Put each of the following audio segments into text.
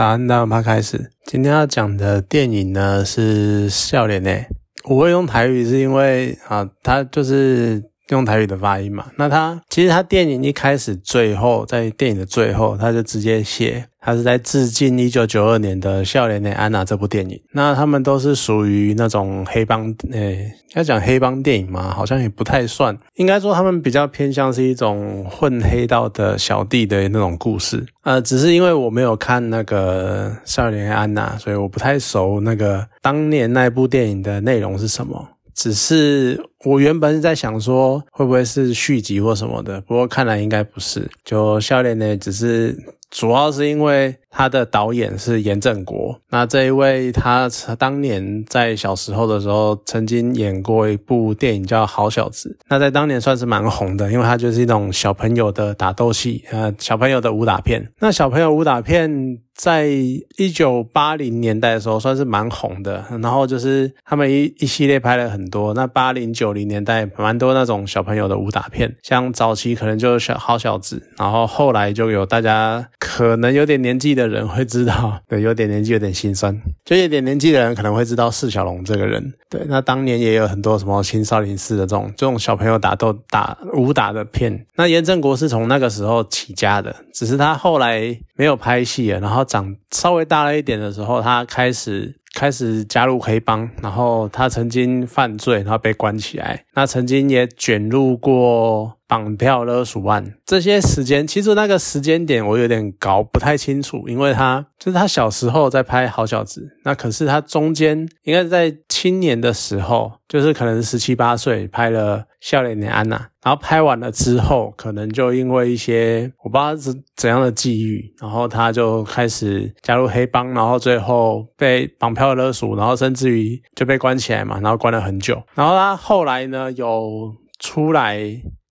早安，大家开始。今天要讲的电影呢是《笑脸》诶，我会用台语是因为啊，它就是用台语的发音嘛。那他其实他电影一开始最后，在电影的最后，他就直接写。他是在致敬一九九二年的《笑脸的安娜》这部电影。那他们都是属于那种黑帮，诶，要讲黑帮电影嘛？好像也不太算。应该说他们比较偏向是一种混黑道的小弟的那种故事。呃，只是因为我没有看那个《笑脸安娜》，所以我不太熟那个当年那部电影的内容是什么。只是我原本是在想说，会不会是续集或什么的？不过看来应该不是。就《笑脸呢，只是。主要是因为他的导演是严正国，那这一位他当年在小时候的时候曾经演过一部电影叫《好小子》，那在当年算是蛮红的，因为他就是一种小朋友的打斗戏，呃，小朋友的武打片。那小朋友武打片。在一九八零年代的时候，算是蛮红的。然后就是他们一一系列拍了很多。那八零九九零年代蛮多那种小朋友的武打片，像早期可能就是小好小子，然后后来就有大家可能有点年纪的人会知道，对，有点年纪有点心酸，就有点年纪的人可能会知道释小龙这个人。对，那当年也有很多什么青少年式的这种这种小朋友打斗打武打的片。那严正国是从那个时候起家的，只是他后来没有拍戏了，然后。长稍微大了一点的时候，他开始开始加入黑帮，然后他曾经犯罪，然后被关起来。那曾经也卷入过绑票勒赎案，这些时间其实那个时间点我有点搞不太清楚，因为他就是他小时候在拍好小子，那可是他中间应该在青年的时候，就是可能十七八岁拍了。笑脸的安娜，然后拍完了之后，可能就因为一些我不知道是怎样的际遇，然后他就开始加入黑帮，然后最后被绑票勒索，然后甚至于就被关起来嘛，然后关了很久。然后他后来呢，有出来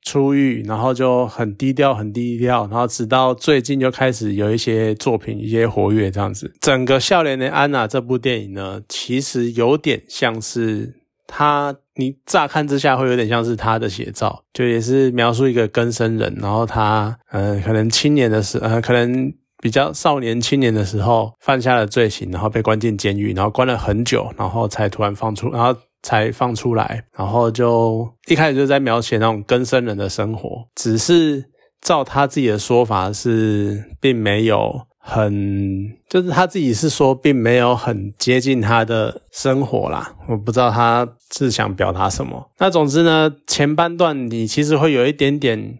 出狱，然后就很低调，很低调，然后直到最近就开始有一些作品，一些活跃这样子。整个笑脸的安娜这部电影呢，其实有点像是。他，你乍看之下会有点像是他的写照，就也是描述一个更生人，然后他，呃，可能青年的时，呃，可能比较少年青年的时候犯下了罪行，然后被关进监狱，然后关了很久，然后才突然放出，然后才放出来，然后就一开始就在描写那种根生人的生活，只是照他自己的说法是，并没有。很，就是他自己是说，并没有很接近他的生活啦。我不知道他是想表达什么。那总之呢，前半段你其实会有一点点，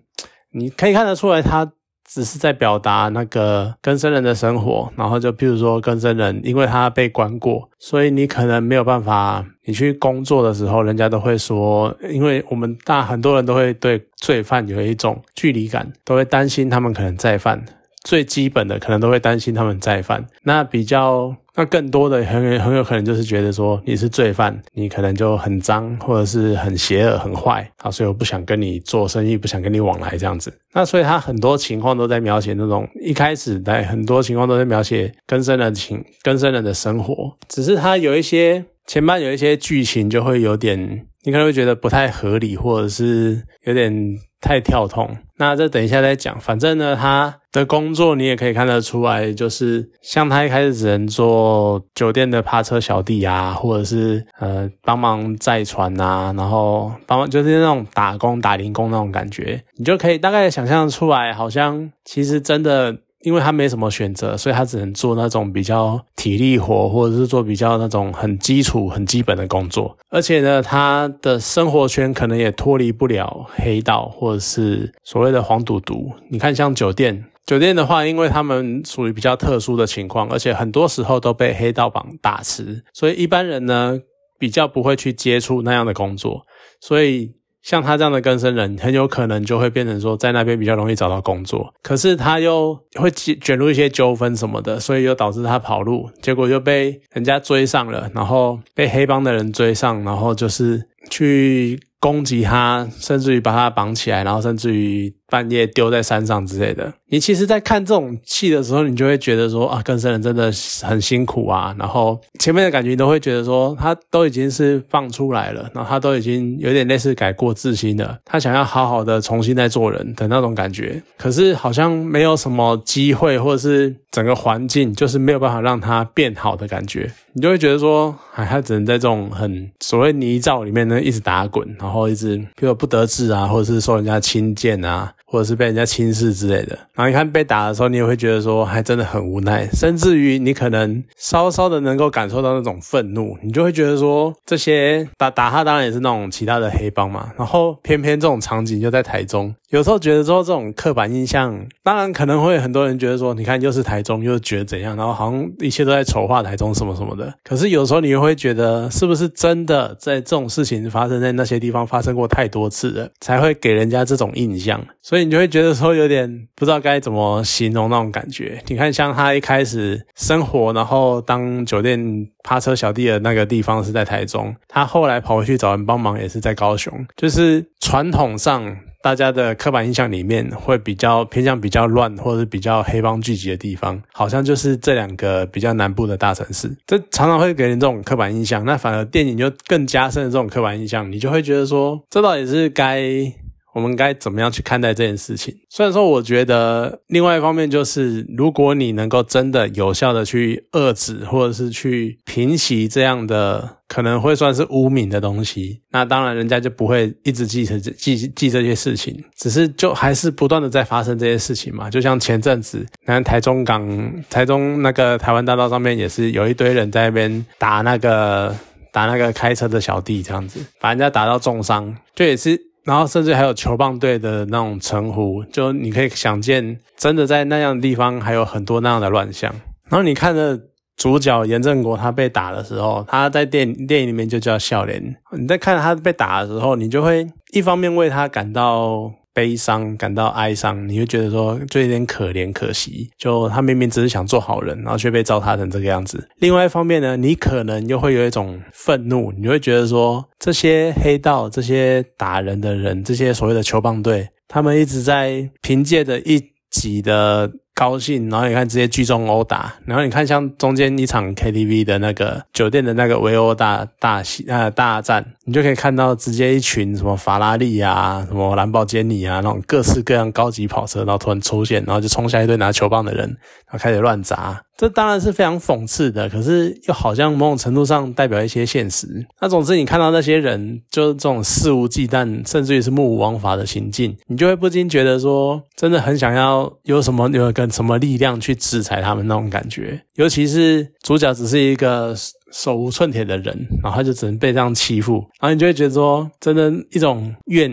你可以看得出来，他只是在表达那个跟生人的生活。然后就譬如说，跟生人因为他被关过，所以你可能没有办法，你去工作的时候，人家都会说，因为我们大很多人都会对罪犯有一种距离感，都会担心他们可能再犯。最基本的可能都会担心他们再犯，那比较那更多的很很有可能就是觉得说你是罪犯，你可能就很脏或者是很邪恶很坏啊，所以我不想跟你做生意，不想跟你往来这样子。那所以他很多情况都在描写那种一开始在很多情况都在描写更生人情更生人的生活，只是他有一些前半有一些剧情就会有点你可能会觉得不太合理，或者是有点。太跳痛，那这等一下再讲。反正呢，他的工作你也可以看得出来，就是像他一开始只能做酒店的趴车小弟啊，或者是呃帮忙载船啊，然后帮忙就是那种打工打零工那种感觉，你就可以大概想象出来，好像其实真的。因为他没什么选择，所以他只能做那种比较体力活，或者是做比较那种很基础、很基本的工作。而且呢，他的生活圈可能也脱离不了黑道，或者是所谓的黄赌毒。你看，像酒店，酒店的话，因为他们属于比较特殊的情况，而且很多时候都被黑道绑打持，所以一般人呢比较不会去接触那样的工作，所以。像他这样的更生人，很有可能就会变成说，在那边比较容易找到工作，可是他又会卷卷入一些纠纷什么的，所以又导致他跑路，结果就被人家追上了，然后被黑帮的人追上，然后就是去攻击他，甚至于把他绑起来，然后甚至于半夜丢在山上之类的。你其实，在看这种戏的时候，你就会觉得说啊，更生人真的很辛苦啊。然后前面的感觉，你都会觉得说，他都已经是放出来了，然后他都已经有点类似改过自新了，他想要好好的重新再做人的那种感觉。可是好像没有什么机会，或者是整个环境就是没有办法让他变好的感觉。你就会觉得说，哎，他只能在这种很所谓泥沼里面呢，一直打滚，然后然后一直比如不得志啊，或者是受人家轻贱啊。或者是被人家轻视之类的，然后你看被打的时候，你也会觉得说还真的很无奈，甚至于你可能稍稍的能够感受到那种愤怒，你就会觉得说这些打打他当然也是那种其他的黑帮嘛，然后偏偏这种场景就在台中，有时候觉得说这种刻板印象，当然可能会很多人觉得说，你看又是台中，又觉得怎样，然后好像一切都在丑化台中什么什么的，可是有时候你会觉得是不是真的在这种事情发生在那些地方发生过太多次了，才会给人家这种印象，所以。你就会觉得说有点不知道该怎么形容那种感觉。你看，像他一开始生活，然后当酒店趴车小弟的那个地方是在台中，他后来跑回去找人帮忙也是在高雄。就是传统上大家的刻板印象里面会比较偏向比较乱或者是比较黑帮聚集的地方，好像就是这两个比较南部的大城市。这常常会给人这种刻板印象。那反而电影就更加深了这种刻板印象，你就会觉得说，这到底是该。我们该怎么样去看待这件事情？虽然说，我觉得另外一方面就是，如果你能够真的有效的去遏制，或者是去平息这样的可能会算是污名的东西，那当然人家就不会一直记着记记这些事情，只是就还是不断的在发生这些事情嘛。就像前阵子，那台中港、台中那个台湾大道上面也是有一堆人在那边打那个打那个开车的小弟，这样子把人家打到重伤，就也是。然后甚至还有球棒队的那种称呼，就你可以想见，真的在那样的地方还有很多那样的乱象。然后你看着主角严正国他被打的时候，他在电电影里面就叫笑脸。你在看他被打的时候，你就会一方面为他感到。悲伤，感到哀伤，你会觉得说就有点可怜可惜，就他明明只是想做好人，然后却被糟蹋成这个样子。另外一方面呢，你可能又会有一种愤怒，你会觉得说这些黑道、这些打人的人、这些所谓的球棒队，他们一直在凭借着一己的。高兴，然后你看直接聚众殴打，然后你看像中间一场 KTV 的那个酒店的那个围殴大大戏呃大战，你就可以看到直接一群什么法拉利啊、什么兰博基尼啊那种各式各样高级跑车，然后突然出现，然后就冲下一堆拿球棒的人，然后开始乱砸。这当然是非常讽刺的，可是又好像某种程度上代表一些现实。那总之，你看到那些人就是这种肆无忌惮，甚至于是目无王法的行径，你就会不禁觉得说，真的很想要有什么有一个什么力量去制裁他们那种感觉。尤其是主角只是一个手无寸铁的人，然后他就只能被这样欺负，然后你就会觉得说，真的一种怨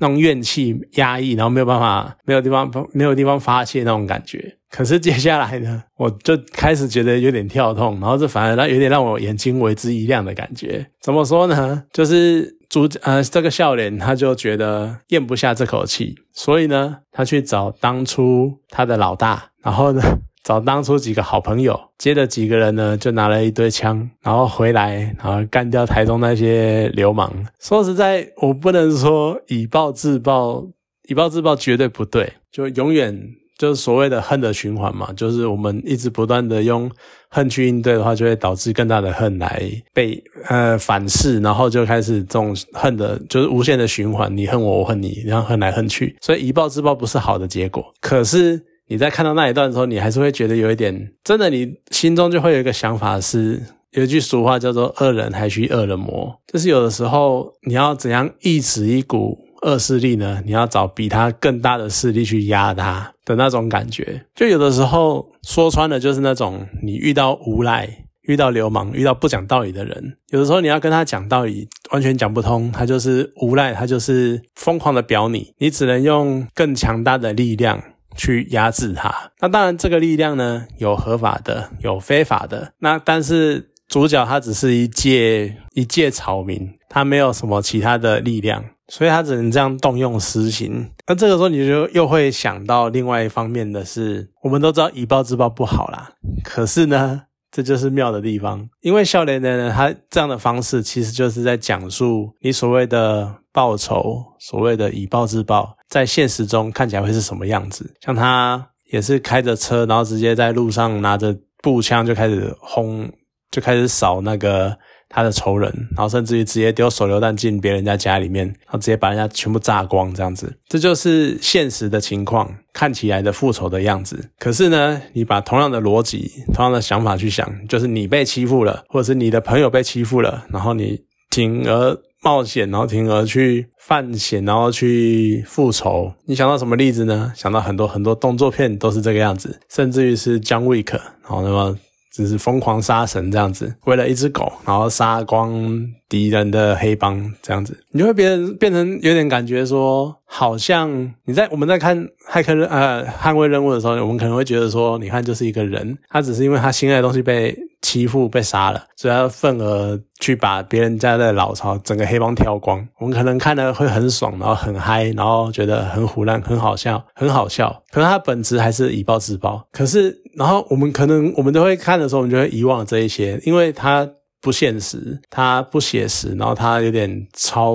那种怨气压抑，然后没有办法没有地方没有地方发泄那种感觉。可是接下来呢，我就开始觉得有点跳痛，然后这反而让有点让我眼睛为之一亮的感觉。怎么说呢？就是主呃这个笑脸，他就觉得咽不下这口气，所以呢，他去找当初他的老大，然后呢找当初几个好朋友，接着几个人呢就拿了一堆枪，然后回来，然后干掉台中那些流氓。说实在，我不能说以暴制暴，以暴制暴绝对不对，就永远。就是所谓的恨的循环嘛，就是我们一直不断的用恨去应对的话，就会导致更大的恨来被呃反噬，然后就开始这种恨的，就是无限的循环，你恨我，我恨你，然后恨来恨去，所以以暴制暴不是好的结果。可是你在看到那一段的时候，你还是会觉得有一点，真的，你心中就会有一个想法，是有一句俗话叫做“恶人还需恶人磨”，就是有的时候你要怎样抑制一股。恶势力呢？你要找比他更大的势力去压他的那种感觉，就有的时候说穿了就是那种你遇到无赖、遇到流氓、遇到不讲道理的人，有的时候你要跟他讲道理，完全讲不通，他就是无赖，他就是疯狂的表你，你只能用更强大的力量去压制他。那当然，这个力量呢，有合法的，有非法的。那但是主角他只是一介一介草民，他没有什么其他的力量。所以他只能这样动用私刑。那这个时候你就又会想到另外一方面的是，我们都知道以暴制暴不好啦。可是呢，这就是妙的地方，因为笑脸的呢，他这样的方式其实就是在讲述你所谓的报仇，所谓的以暴制暴，在现实中看起来会是什么样子？像他也是开着车，然后直接在路上拿着步枪就开始轰，就开始扫那个。他的仇人，然后甚至于直接丢手榴弹进别人家家里面，然后直接把人家全部炸光，这样子，这就是现实的情况，看起来的复仇的样子。可是呢，你把同样的逻辑、同样的想法去想，就是你被欺负了，或者是你的朋友被欺负了，然后你铤而冒险，然后铤而去犯险，然后去复仇。你想到什么例子呢？想到很多很多动作片都是这个样子，甚至于是姜维克然后那么。只是疯狂杀神这样子，为了一只狗，然后杀光敌人的黑帮这样子，你就会变变成有点感觉说，好像你在我们在看骇客任呃捍卫任务的时候，我们可能会觉得说，你看就是一个人，他只是因为他心爱的东西被欺负被杀了，所以他愤而去把别人家的老巢整个黑帮挑光。我们可能看的会很爽，然后很嗨，然后觉得很胡乱，很好笑，很好笑。可是他本质还是以暴制暴。可是。然后我们可能我们都会看的时候，我们就会遗忘这一些，因为他不现实，它不写实，然后它有点超，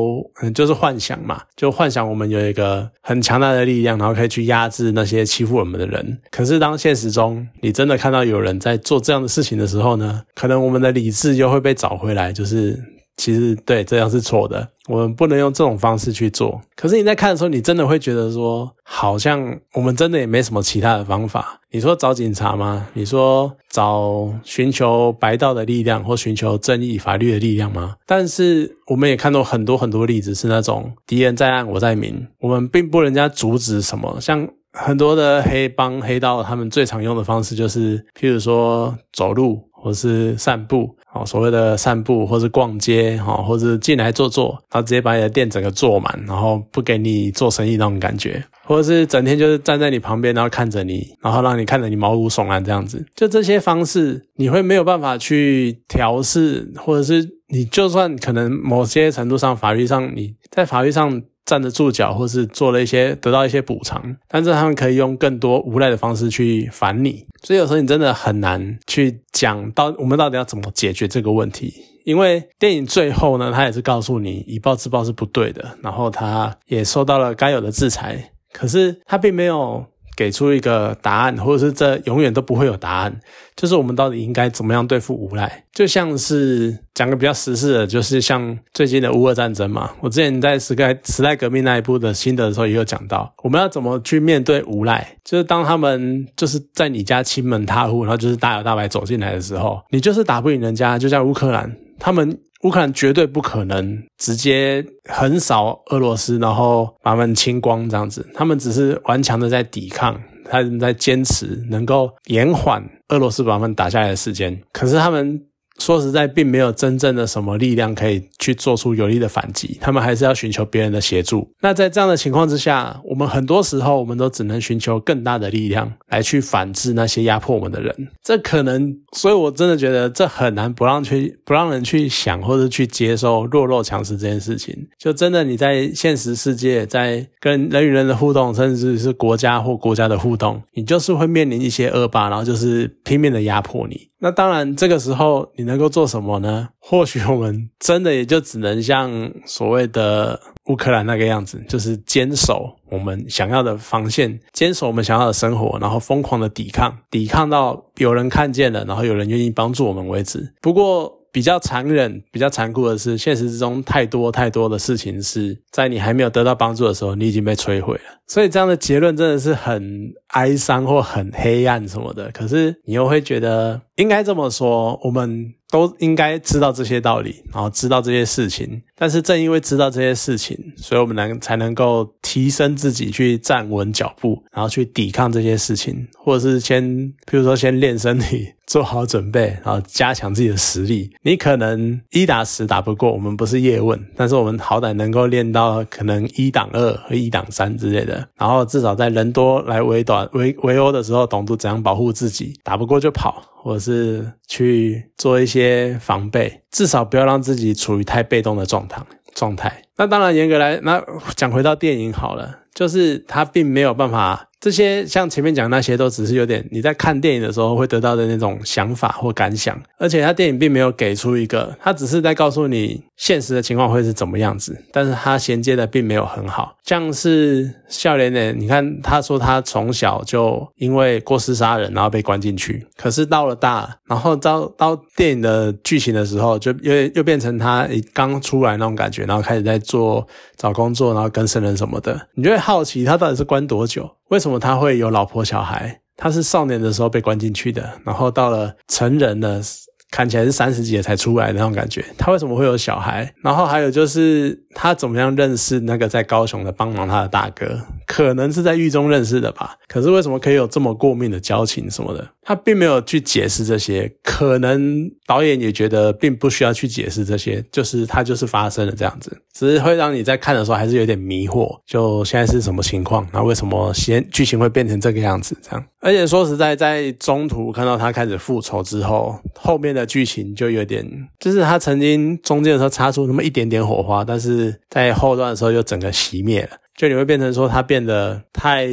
就是幻想嘛，就幻想我们有一个很强大的力量，然后可以去压制那些欺负我们的人。可是当现实中你真的看到有人在做这样的事情的时候呢，可能我们的理智又会被找回来，就是其实对这样是错的。我们不能用这种方式去做。可是你在看的时候，你真的会觉得说，好像我们真的也没什么其他的方法。你说找警察吗？你说找寻求白道的力量，或寻求正义法律的力量吗？但是我们也看到很多很多例子，是那种敌人在暗，我在明。我们并不人家阻止什么。像很多的黑帮黑道，他们最常用的方式就是，譬如说走路，或是散步。哦，所谓的散步，或是逛街，哈，或者进来坐坐，然后直接把你的店整个坐满，然后不给你做生意那种感觉，或者是整天就是站在你旁边，然后看着你，然后让你看着你毛骨悚然这样子，就这些方式，你会没有办法去调试，或者是你就算可能某些程度上法律上你在法律上。站得住脚，或是做了一些得到一些补偿，但是他们可以用更多无赖的方式去烦你，所以有时候你真的很难去讲到我们到底要怎么解决这个问题。因为电影最后呢，他也是告诉你以暴制暴是不对的，然后他也受到了该有的制裁，可是他并没有。给出一个答案，或者是这永远都不会有答案，就是我们到底应该怎么样对付无赖？就像是讲个比较实事的，就是像最近的乌俄战争嘛。我之前在时代时代革命那一部的心得的时候，也有讲到，我们要怎么去面对无赖，就是当他们就是在你家亲门踏户，然后就是大摇大摆走进来的时候，你就是打不赢人家。就像乌克兰，他们。乌克兰绝对不可能直接横扫俄罗斯，然后把他们清光这样子。他们只是顽强的在抵抗，他们在坚持，能够延缓俄罗斯把他们打下来的时间。可是他们。说实在，并没有真正的什么力量可以去做出有力的反击，他们还是要寻求别人的协助。那在这样的情况之下，我们很多时候我们都只能寻求更大的力量来去反制那些压迫我们的人。这可能，所以我真的觉得这很难不让去不让人去想或者去接受弱肉强食这件事情。就真的你在现实世界，在跟人与人的互动，甚至是国家或国家的互动，你就是会面临一些恶霸，然后就是拼命的压迫你。那当然，这个时候你能够做什么呢？或许我们真的也就只能像所谓的乌克兰那个样子，就是坚守我们想要的防线，坚守我们想要的生活，然后疯狂的抵抗，抵抗到有人看见了，然后有人愿意帮助我们为止。不过，比较残忍、比较残酷的是，现实之中太多太多的事情是在你还没有得到帮助的时候，你已经被摧毁了。所以这样的结论真的是很哀伤或很黑暗什么的。可是你又会觉得，应该这么说，我们。都应该知道这些道理，然后知道这些事情。但是正因为知道这些事情，所以我们能才能够提升自己，去站稳脚步，然后去抵抗这些事情，或者是先，譬如说先练身体，做好准备，然后加强自己的实力。你可能一打十打不过，我们不是叶问，但是我们好歹能够练到可能一挡二和一挡三之类的，然后至少在人多来围短围围殴的时候，懂得怎样保护自己，打不过就跑。或者是去做一些防备，至少不要让自己处于太被动的状态。状态。那当然，严格来，那讲回到电影好了，就是他并没有办法这些像前面讲那些，都只是有点你在看电影的时候会得到的那种想法或感想，而且他电影并没有给出一个，他只是在告诉你现实的情况会是怎么样子，但是他衔接的并没有很好，像是笑脸脸，你看他说他从小就因为过失杀人，然后被关进去，可是到了大，然后到到电影的剧情的时候，就又又变成他刚出来那种感觉，然后开始在做找工作，然后跟生人什么的，你就会好奇他到底是关多久。为什么他会有老婆小孩？他是少年的时候被关进去的，然后到了成人了。看起来是三十几才出来的那种感觉，他为什么会有小孩？然后还有就是他怎么样认识那个在高雄的帮忙他的大哥？可能是在狱中认识的吧。可是为什么可以有这么过命的交情什么的？他并没有去解释这些，可能导演也觉得并不需要去解释这些，就是他就是发生了这样子，只是会让你在看的时候还是有点迷惑。就现在是什么情况？那为什么先剧情会变成这个样子？这样，而且说实在，在中途看到他开始复仇之后，后面的。的剧情就有点，就是他曾经中间的时候擦出那么一点点火花，但是在后段的时候又整个熄灭了。就你会变成说他变得太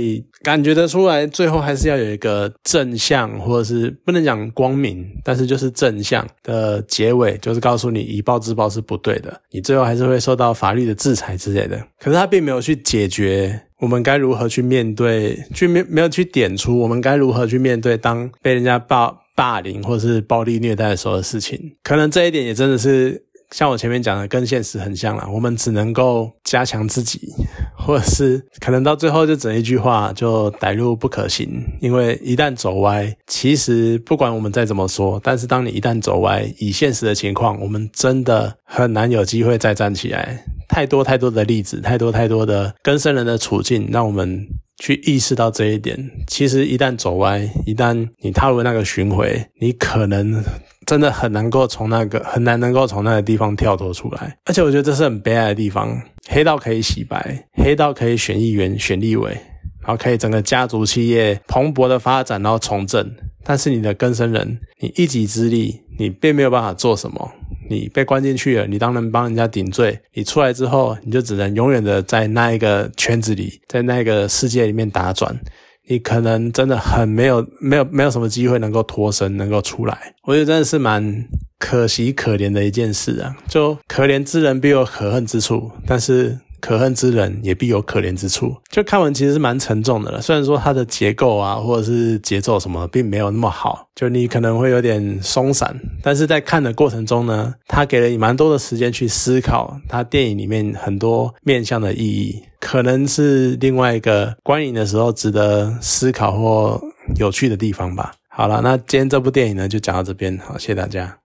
感觉得出来，最后还是要有一个正向，或者是不能讲光明，但是就是正向的结尾，就是告诉你以暴制暴是不对的，你最后还是会受到法律的制裁之类的。可是他并没有去解决我们该如何去面对，去没没有去点出我们该如何去面对当被人家暴。霸凌或是暴力虐待的时候的事情，可能这一点也真的是像我前面讲的，跟现实很像了。我们只能够加强自己，或者是可能到最后就整一句话，就歹路不可行。因为一旦走歪，其实不管我们再怎么说，但是当你一旦走歪，以现实的情况，我们真的很难有机会再站起来。太多太多的例子，太多太多的跟生人的处境，让我们。去意识到这一点，其实一旦走歪，一旦你踏入那个巡回，你可能真的很难够从那个很难能够从那个地方跳脱出来。而且我觉得这是很悲哀的地方，黑道可以洗白，黑道可以选议员、选立委，然后可以整个家族企业蓬勃的发展，然后从政。但是你的根生人，你一己之力，你并没有办法做什么。你被关进去了，你当然帮人家顶罪。你出来之后，你就只能永远的在那一个圈子里，在那个世界里面打转。你可能真的很没有、没有、没有什么机会能够脱身，能够出来。我觉得真的是蛮可惜、可怜的一件事啊！就可怜之人必有可恨之处，但是。可恨之人也必有可怜之处，就看完其实是蛮沉重的了。虽然说它的结构啊，或者是节奏什么，并没有那么好，就你可能会有点松散。但是在看的过程中呢，它给了你蛮多的时间去思考它电影里面很多面向的意义，可能是另外一个观影的时候值得思考或有趣的地方吧。好了，那今天这部电影呢，就讲到这边，好，谢谢大家。